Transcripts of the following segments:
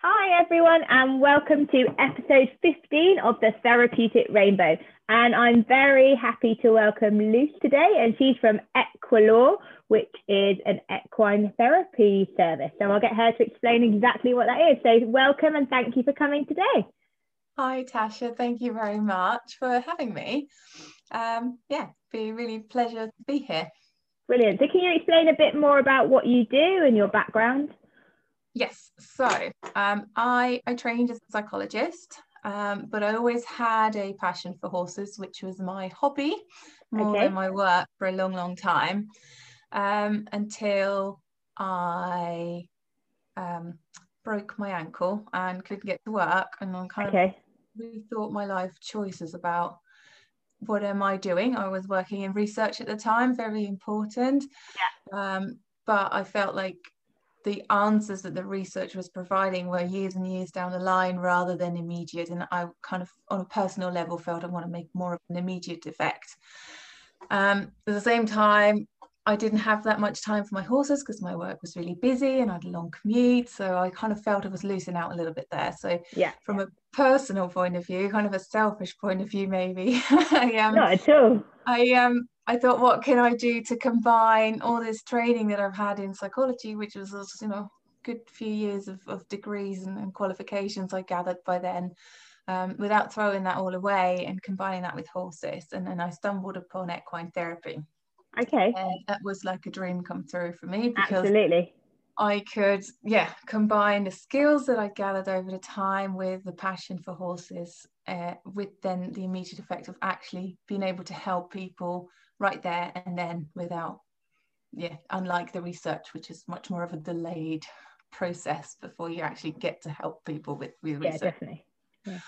Hi, everyone, and welcome to episode 15 of the Therapeutic Rainbow. And I'm very happy to welcome Luce today, and she's from Equilor, which is an equine therapy service. So I'll get her to explain exactly what that is. So, welcome and thank you for coming today. Hi, Tasha. Thank you very much for having me. Um, yeah, be really pleasure to be here. Brilliant. So, can you explain a bit more about what you do and your background? Yes, so um, I, I trained as a psychologist, um, but I always had a passion for horses, which was my hobby more okay. than my work for a long, long time um, until I um, broke my ankle and couldn't get to work. And I kind okay. of rethought my life choices about what am I doing? I was working in research at the time, very important. Yeah. Um, but I felt like the answers that the research was providing were years and years down the line rather than immediate. And I kind of, on a personal level, felt I want to make more of an immediate effect. Um, at the same time, I didn't have that much time for my horses because my work was really busy and I had a long commute. So I kind of felt I was losing out a little bit there. So yeah, from a personal point of view, kind of a selfish point of view, maybe. I, um, Not at all. I um I thought, what can I do to combine all this training that I've had in psychology, which was you know good few years of, of degrees and, and qualifications I gathered by then. Um, without throwing that all away and combining that with horses. And then I stumbled upon equine therapy. Okay. And that was like a dream come through for me because Absolutely. I could, yeah, combine the skills that I gathered over the time with the passion for horses, uh, with then the immediate effect of actually being able to help people right there and then without, yeah, unlike the research, which is much more of a delayed process before you actually get to help people with, with research. Yeah, definitely. Yeah.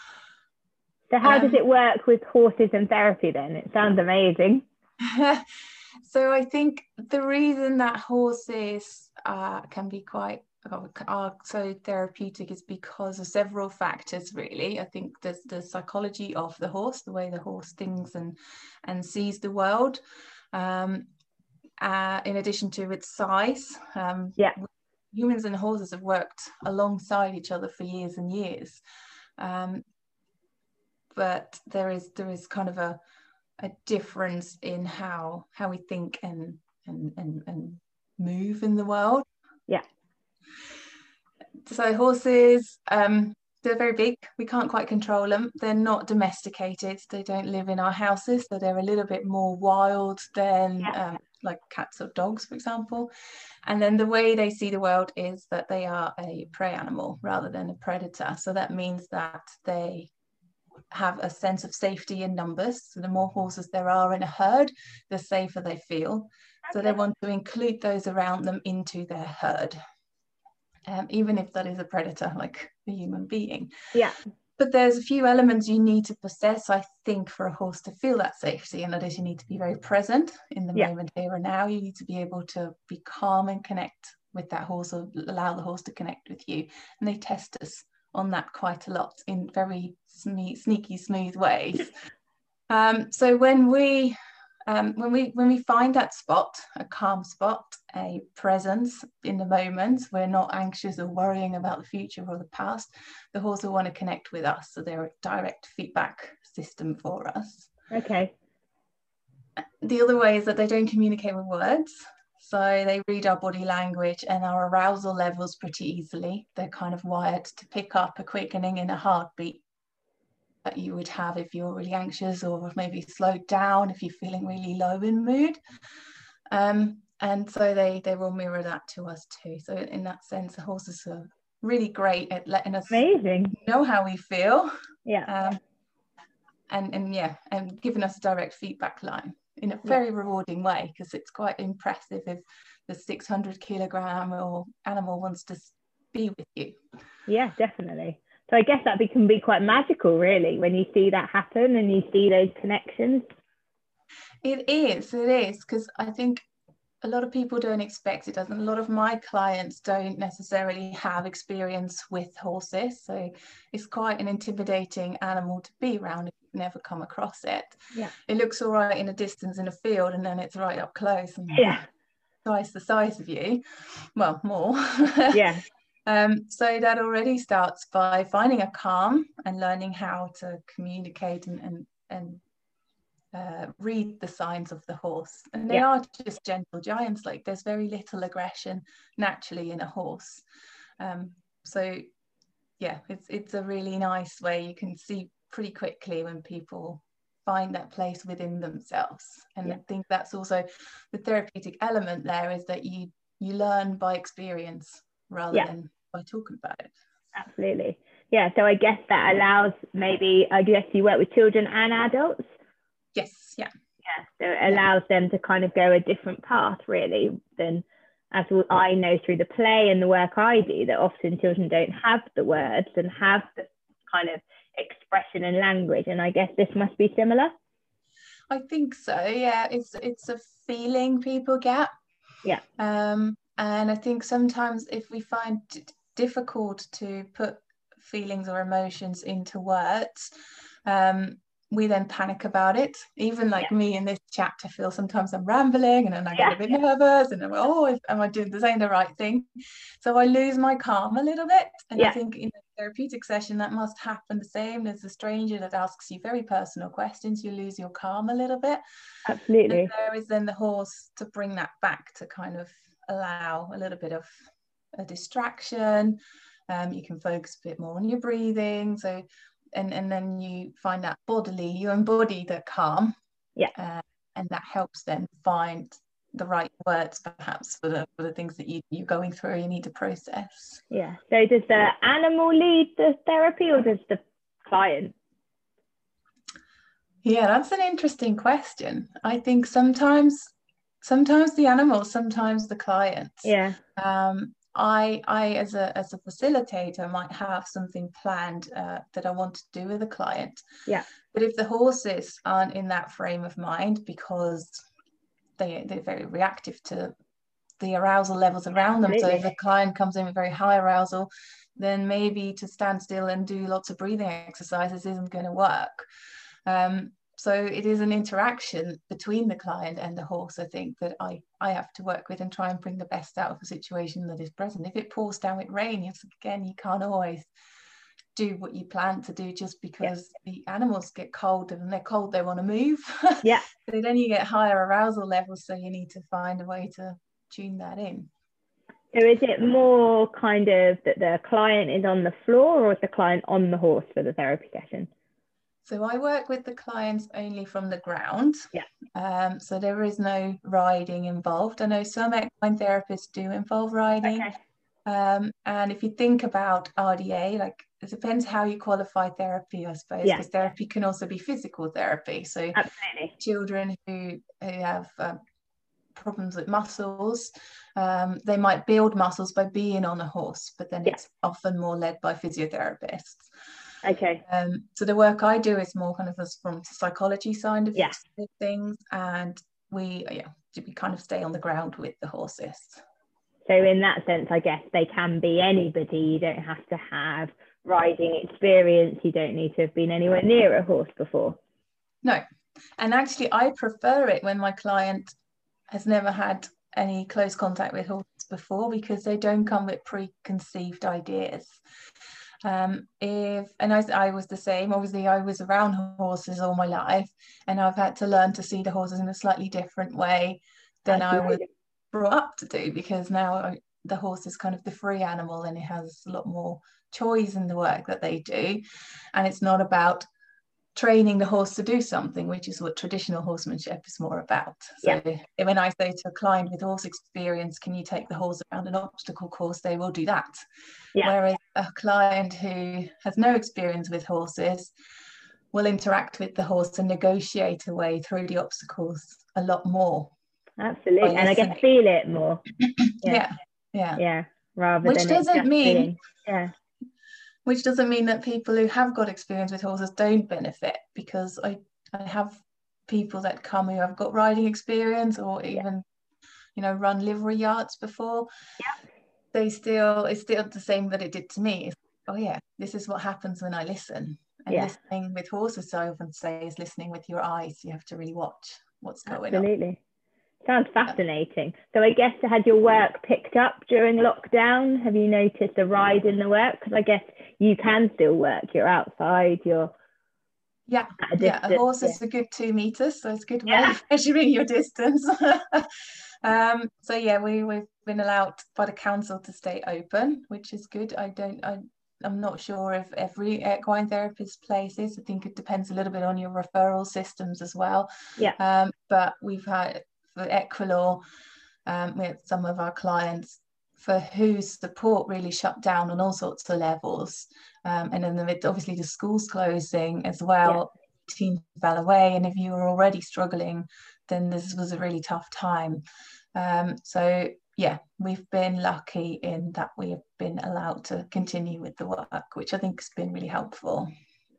So, how um, does it work with horses and therapy then? It sounds amazing. so I think the reason that horses uh, can be quite so therapeutic is because of several factors really. I think there's the psychology of the horse the way the horse thinks and and sees the world um, uh, in addition to its size. Um, yeah. humans and horses have worked alongside each other for years and years. Um, but there is there is kind of a a difference in how how we think and and and, and move in the world. Yeah so horses um they're very big we can't quite control them they're not domesticated they don't live in our houses so they're a little bit more wild than yeah. um, like cats or dogs for example and then the way they see the world is that they are a prey animal rather than a predator so that means that they have a sense of safety in numbers. So the more horses there are in a herd, the safer they feel. Okay. So they want to include those around them into their herd, um, even if that is a predator like a human being. Yeah. But there's a few elements you need to possess, I think, for a horse to feel that safety. And that is you need to be very present in the yeah. moment here and now. You need to be able to be calm and connect with that horse or allow the horse to connect with you. And they test us on that quite a lot in very sneaky, smooth ways. Um, so when we um, when we when we find that spot, a calm spot, a presence in the moment, we're not anxious or worrying about the future or the past. The horse will want to connect with us, so they're a direct feedback system for us. Okay. The other way is that they don't communicate with words. So they read our body language and our arousal levels pretty easily. They're kind of wired to pick up a quickening in a heartbeat that you would have if you're really anxious or maybe slowed down if you're feeling really low in mood. Um, and so they they will mirror that to us too. So in that sense, the horses are really great at letting us amazing know how we feel. Yeah. Um, and and yeah, and giving us a direct feedback line in a very yeah. rewarding way because it's quite impressive if the 600 kilogram or animal wants to be with you. Yeah, definitely. So I guess that can be quite magical, really, when you see that happen and you see those connections. It is, it is, because I think a lot of people don't expect it doesn't? A lot of my clients don't necessarily have experience with horses so it's quite an intimidating animal to be around if you've never come across it. Yeah. It looks all right in a distance in a field and then it's right up close and yeah. twice the size of you. Well more. Yeah. Um, so that already starts by finding a calm and learning how to communicate and and, and uh, read the signs of the horse. And they yeah. are just gentle giants. Like there's very little aggression naturally in a horse. Um, so yeah, it's it's a really nice way you can see pretty quickly when people find that place within themselves. And yeah. I think that's also the therapeutic element there is that you you learn by experience rather yeah. than by talking about it. Absolutely. Yeah. So I guess that allows maybe, I guess you work with children and adults. Yes. Yeah. Yeah. So it allows yeah. them to kind of go a different path really than as I know through the play and the work I do that often children don't have the words and have the kind of expression and language. And I guess this must be similar. I think so. Yeah. It's it's a feeling people get. Yeah. Um, and I think sometimes if we find it difficult to put feelings or emotions into words, um, we then panic about it. Even like yeah. me in this chapter, feel sometimes I'm rambling and then I get yeah. a bit nervous and I'm oh, am I doing the same the right thing? So I lose my calm a little bit. And yeah. I think in a therapeutic session, that must happen the same as a stranger that asks you very personal questions. You lose your calm a little bit. Absolutely. And there is then the horse to bring that back to kind of allow a little bit of a distraction. Um, you can focus a bit more on your breathing. So, and, and then you find that bodily, you embody the calm. Yeah. Uh, and that helps then find the right words perhaps for the for the things that you, you're going through you need to process. Yeah. So does the animal lead the therapy or does the client? Yeah that's an interesting question. I think sometimes sometimes the animals sometimes the clients. Yeah. Um, I, I as a as a facilitator might have something planned uh, that I want to do with a client. Yeah. But if the horses aren't in that frame of mind because they they're very reactive to the arousal levels around them. Absolutely. So if the client comes in with very high arousal, then maybe to stand still and do lots of breathing exercises isn't going to work. Um, so it is an interaction between the client and the horse i think that i i have to work with and try and bring the best out of a situation that is present. If it pours down with rain yes again you can't always do what you plan to do just because yeah. the animals get cold and they're cold they want to move. Yeah. But then you get higher arousal levels so you need to find a way to tune that in. So is it more kind of that the client is on the floor or is the client on the horse for the therapy session so I work with the clients only from the ground. Yeah. Um, so there is no riding involved. I know some equine therapists do involve riding. Okay. Um, and if you think about RDA, like it depends how you qualify therapy, I suppose, because yeah. therapy can also be physical therapy. So Absolutely. children who who have um, problems with muscles, um, they might build muscles by being on a horse, but then yeah. it's often more led by physiotherapists. Okay. Um, so the work I do is more kind of from psychology side of yeah. things, and we yeah we kind of stay on the ground with the horses. So in that sense, I guess they can be anybody. You don't have to have riding experience. You don't need to have been anywhere near a horse before. No, and actually, I prefer it when my client has never had any close contact with horses before because they don't come with preconceived ideas um, if and I, I was the same obviously I was around horses all my life and I've had to learn to see the horses in a slightly different way than I was brought up to do because now I, the horse is kind of the free animal and it has a lot more choice in the work that they do. And it's not about training the horse to do something, which is what traditional horsemanship is more about. So yeah. when I say to a client with horse experience, can you take the horse around an obstacle course, they will do that. Yeah. Whereas a client who has no experience with horses will interact with the horse and negotiate a way through the obstacles a lot more. Absolutely. And I can feel it more. yeah. Yeah. Yeah. Rather Which doesn't mean yeah which doesn't mean that people who have got experience with horses don't benefit because I, I have people that come who have got riding experience or even you know run livery yards before yeah. they still it's still the same that it did to me it's, oh yeah this is what happens when I listen and yeah. listening with horses I often say is listening with your eyes you have to really watch what's going Absolutely. on Sounds fascinating. So I guess I had your work picked up during lockdown? Have you noticed a rise in the work? Because I guess you can still work. You're outside. You're yeah, a yeah. A horse is a good two meters, so it's a good way yeah. of measuring your distance. um, so yeah, we we've been allowed by the council to stay open, which is good. I don't I I'm not sure if every equine therapist places. I think it depends a little bit on your referral systems as well. Yeah. Um, but we've had for Equilor um, with some of our clients for whose support really shut down on all sorts of levels. Um, and then the, obviously the schools closing as well, yeah. teams fell away. And if you were already struggling, then this was a really tough time. Um, so yeah, we've been lucky in that we have been allowed to continue with the work, which I think has been really helpful.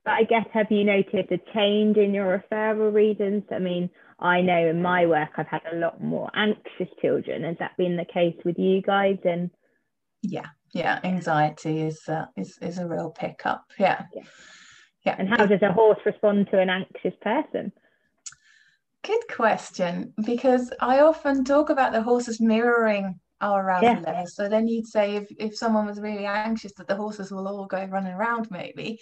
But I guess have you noticed a change in your referral reasons? I mean, I know in my work I've had a lot more anxious children. Has that been the case with you guys? And yeah, yeah, anxiety is uh, is is a real pickup. Yeah. yeah, yeah. And how does a horse respond to an anxious person? Good question, because I often talk about the horses mirroring our arousal yeah. So then you'd say if, if someone was really anxious that the horses will all go running around maybe.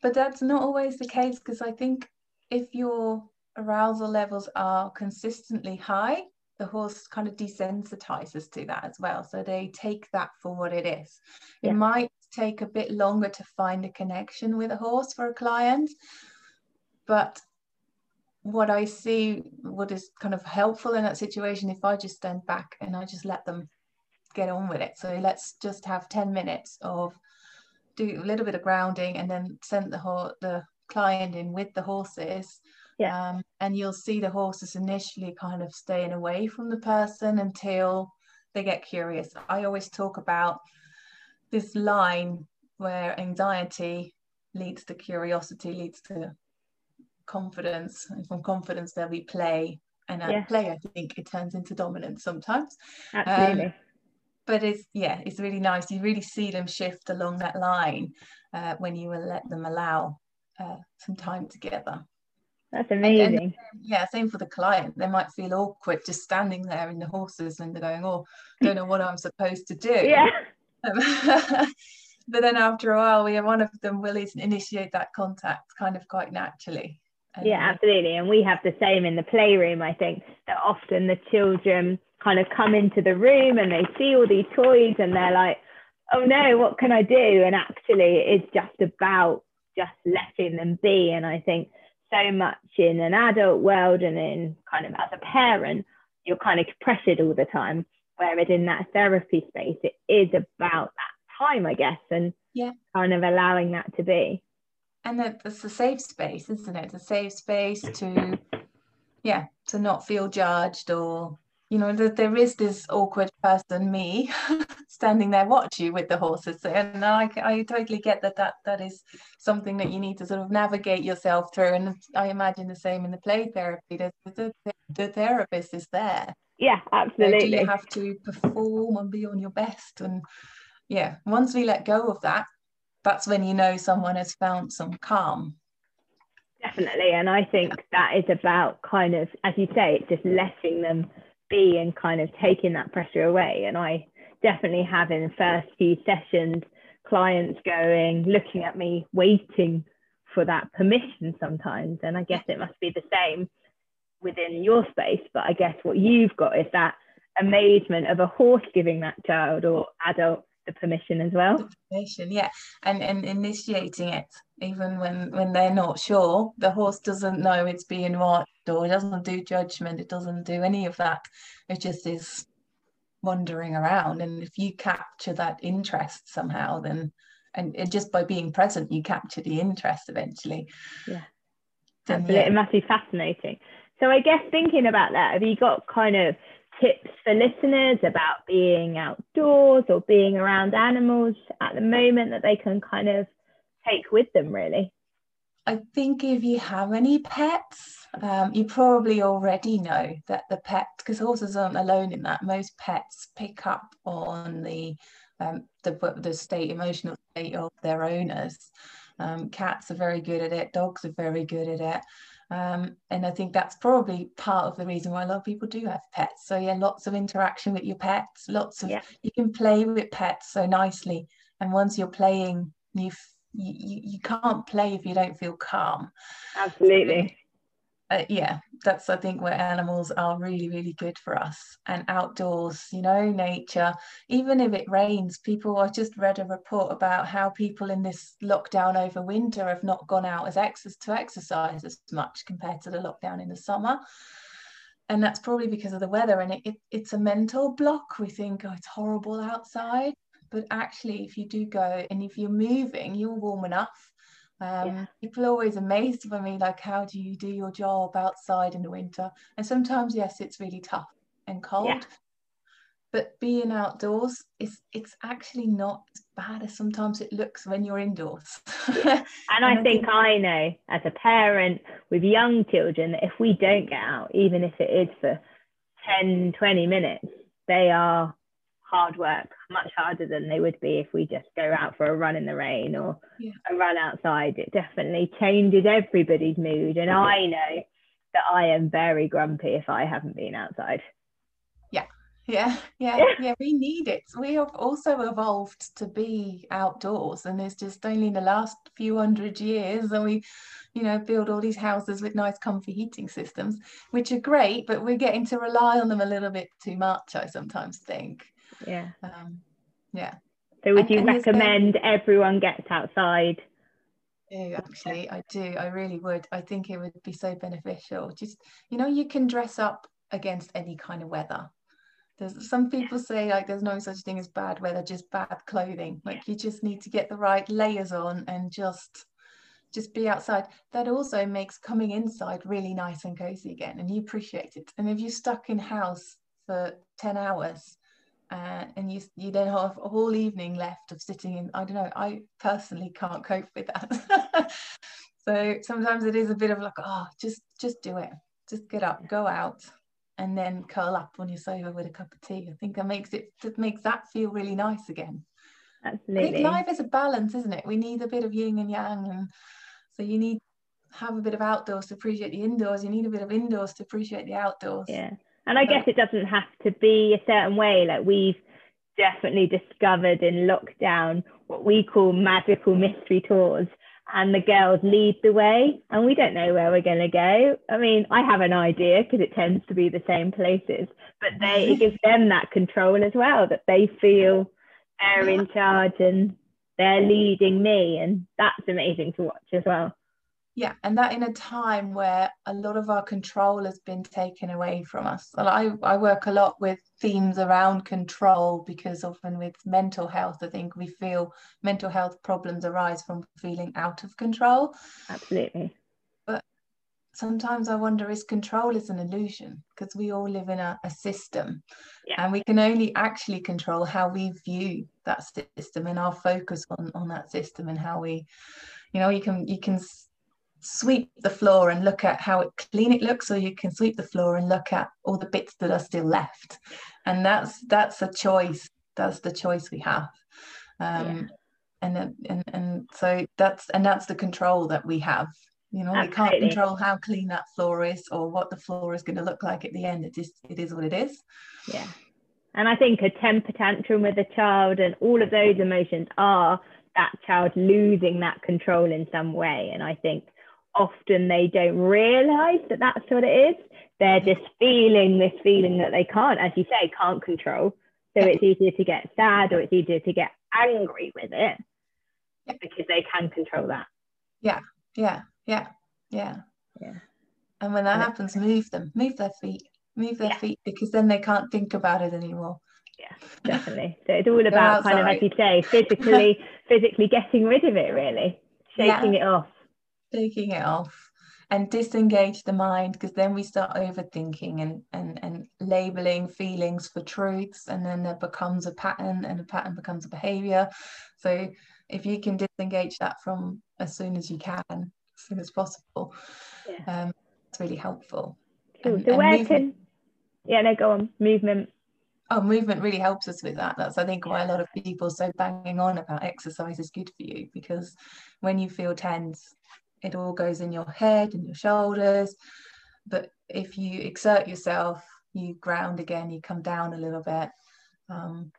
But that's not always the case because I think if your arousal levels are consistently high, the horse kind of desensitizes to that as well. So they take that for what it is. Yeah. It might take a bit longer to find a connection with a horse for a client, but what I see, what is kind of helpful in that situation, if I just stand back and I just let them get on with it. So let's just have 10 minutes of do a little bit of grounding and then send the, the client in with the horses yeah. Um, and you'll see the horses initially kind of staying away from the person until they get curious. I always talk about this line where anxiety leads to curiosity, leads to confidence, and from confidence there'll be play, and at play, I think it turns into dominance sometimes. Absolutely. Um, but it's yeah, it's really nice. You really see them shift along that line uh, when you will let them allow uh, some time together. That's amazing. And, yeah, same for the client. They might feel awkward just standing there in the horses and they're going, oh, don't know what I'm supposed to do. Yeah. but then after a while, we have one of them will initiate that contact kind of quite naturally. And, yeah, absolutely. And we have the same in the playroom, I think, that often the children kind of come into the room and they see all these toys and they're like, oh no, what can I do? And actually, it's just about just letting them be. And I think so much in an adult world and in kind of as a parent, you're kind of pressured all the time. Whereas in that therapy space, it is about that time, I guess, and yeah, kind of allowing that to be. And it's a safe space, isn't it? It's a safe space to, yeah, to not feel judged or you know that there is this awkward person me standing there watching with the horses. And I, I totally get that that that is something that you need to sort of navigate yourself through. And i imagine the same in the play therapy. The, the, the therapist is there. Yeah absolutely you have to perform and be on your best? And yeah once we let go of that that's when you know someone has found some calm. Definitely. And i think that is about kind of as you say it's just letting them be and kind of taking that pressure away. And I definitely have in the first few sessions clients going, looking at me, waiting for that permission sometimes. And I guess it must be the same within your space. But I guess what you've got is that amazement of a horse giving that child or adult the permission as well. The permission, yeah, and and initiating it even when when they're not sure. The horse doesn't know it's being watched, or it doesn't do judgment. It doesn't do any of that. It just is wandering around. And if you capture that interest somehow, then and, and just by being present, you capture the interest eventually. Yeah, then, absolutely. Yeah. It must be fascinating. So I guess thinking about that, have you got kind of tips for listeners about being outdoors or being around animals at the moment that they can kind of take with them really? I think if you have any pets, um, you probably already know that the pet, because horses aren't alone in that, most pets pick up on the um, the, the state, emotional state of their owners. Um, cats are very good at it, dogs are very good at it. Um, and I think that's probably part of the reason why a lot of people do have pets. So yeah, lots of interaction with your pets, lots of yeah. you can play with pets so nicely. And once you're playing, you you, you can't play if you don't feel calm. Absolutely uh, yeah, that's I think where animals are really, really good for us. And outdoors, you know, nature, even if it rains, people, I just read a report about how people in this lockdown over winter have not gone out as excess to exercise as much compared to the lockdown in the summer. And that's probably because of the weather. And it, it it's a mental block. We think, oh, it's horrible outside. But actually, if you do go and if you're moving, you're warm enough um, yeah. People are always amazed by me, like, how do you do your job outside in the winter? And sometimes, yes, it's really tough and cold. Yeah. But being outdoors is it's actually not as bad as sometimes it looks when you're indoors. yeah. And, I, think I know as a parent with young children that if we don't get out, even if it is for 10, 20 minutes, they are hard work, much harder than they would be if we just go out for a run in the rain or yeah. a run outside. It definitely changes everybody's mood. And I know that I am very grumpy if I haven't been outside. Yeah. Yeah, yeah, yeah, we need it. We have also evolved to be outdoors, and it's just only in the last few hundred years that we, you know, build all these houses with nice, comfy heating systems, which are great, but we're getting to rely on them a little bit too much, I sometimes think. Yeah. Um, yeah. So would and, you and recommend everyone gets outside? do actually i do i really would. I think it would be so beneficial. Just you know you can dress up against any kind of weather. There's some people say like there's no such thing as bad weather just bad clothing. Like you just need to get the right layers on and just just be outside. That also makes coming inside really nice and cozy again and you appreciate it. And if you're stuck in house for 10 hours uh, and you you then have a whole evening left of sitting in i don't know i personally can't cope with that. So sometimes it is a bit of like oh just just do it. Just get up go out and then curl up on your sofa with a cup of tea. I think that makes it that makes that feel really nice again. Absolutely I think life is a balance isn't it? We need a bit of yin and yang and so you need have a bit of outdoors to appreciate the indoors. You need a bit of indoors to appreciate the outdoors. Yeah and I guess it doesn't have to be a certain way. Like we've definitely discovered in lockdown what we call magical mystery tours. And the girls lead the way, and we don't know where we're going to go. I mean, I have an idea because it tends to be the same places, but they it gives them that control as well that they feel they're in charge and they're leading me, and that's amazing to watch as well yeah and that in a time where a lot of our control has been taken away from us. And I, I work a lot with themes around control because often with mental health i think we feel mental health problems arise from feeling out of control. Absolutely. But sometimes i wonder is control is an illusion? Because we all live in a, a system. Yeah. and we can only actually control how we view that system and our focus on on that system and how we you know you can you can sweep the floor and look at how clean it looks or you can sweep the floor and look at all the bits that are still left. And that's that's a choice. That's the choice we have. Um, yeah. and, and and so that's and that's the control that we have. You know Absolutely. we can't control how clean that floor is or what the floor is going to look like at the end. It is it is what it is. Yeah. And i think a temper tantrum with a child and all of those emotions are that child losing that control in some way. And i think often they don't realize that that's what it is. They're just feeling this feeling that they can't, as you say, can't control. So it's easier to get sad or it's easier to get angry with it because they can control that. Yeah, yeah, yeah, yeah. Yeah. And when that happens, move them, move their feet, move their yeah. feet because then they can't think about it anymore. Yeah, definitely. So it's all about kind of, as you say, physically, physically getting rid of it, really, shaking yeah. it off taking it off and disengage the mind because then we start overthinking and, and and labeling feelings for truths and then there becomes a pattern and a pattern becomes a behavior. So if you can disengage that from as soon as you can as soon as possible yeah. um, it's really helpful. Cool. and, so where movement, can yeah no go on. Movement. Oh movement really helps us with that. That's i think why a lot of people are so banging on about exercise is good for you because when you feel tense it all goes in your head and your shoulders. But if you exert yourself, you ground again, you come down a little bit. Um,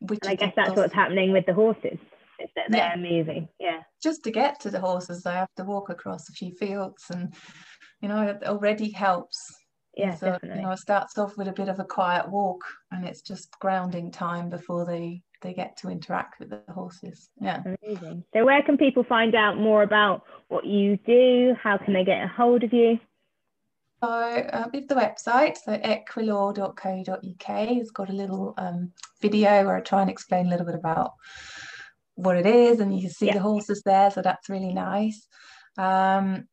which I guess that's what's happening with the horses, is that they're yeah. moving. Yeah. Just to get to the horses, I have to walk across a few fields, and you know, it already helps. Yeah, so, definitely. You know, it starts off with a bit of a quiet walk, and it's just grounding time before they they get to interact with the horses. Yeah. Amazing. So, where can people find out more about what you do? How can they get a hold of you? So, uh, with the website, so equilaw.co.uk, it's got a little um, video where I try and explain a little bit about what it is, and you can see yeah. the horses there. So that's really nice. Um,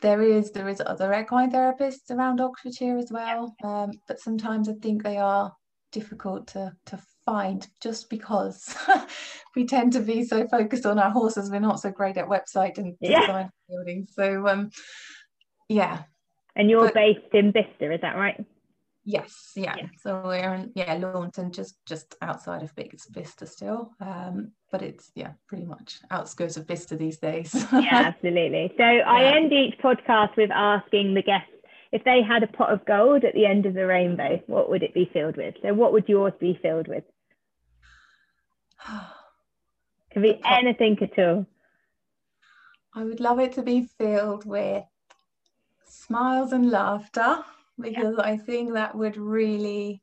there is there is other equine therapists around Oxfordshire as well, um, but sometimes I think they are difficult to to find just because we tend to be so focused on our horses we're not so great at website and yeah. design building. So um yeah. And you're but, based in Bicester is that right? Yes yeah, yeah. so we're in yeah Launton just just outside of Bicester still. Um but it's yeah pretty much outskirts of Bicester these days. Yeah absolutely. So yeah. I end each podcast with asking the guests if they had a pot of gold at the end of the rainbow, what would it be filled with? So, what would yours be filled with? Could be anything at all. I would love it to be filled with smiles and laughter because yeah. I think that would really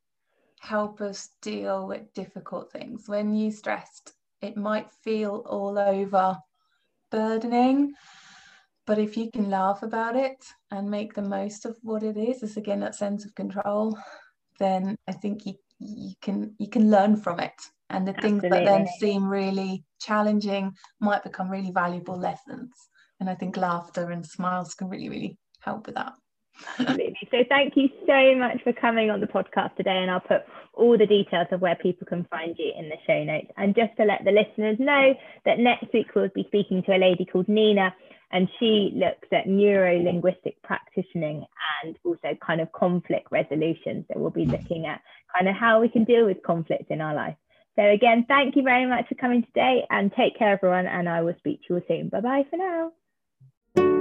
help us deal with difficult things. When you're stressed, it might feel all over burdening. But if you can laugh about it and make the most of what it is, it's again that sense of control, then I think you, you can you can learn from it. And the Absolutely. things that then seem really challenging might become really valuable lessons. And I think laughter and smiles can really, really help with that. Absolutely. So thank you so much for coming on the podcast today. And I'll put all the details of where people can find you in the show notes. And just to let the listeners know that next week we'll be speaking to a lady called Nina and she looks at neuro linguistic practicing and also kind of conflict resolution. So we'll be looking at kind of how we can deal with conflict in our life. So again, thank you very much for coming today and take care everyone and I will speak to you all soon. Bye bye for now.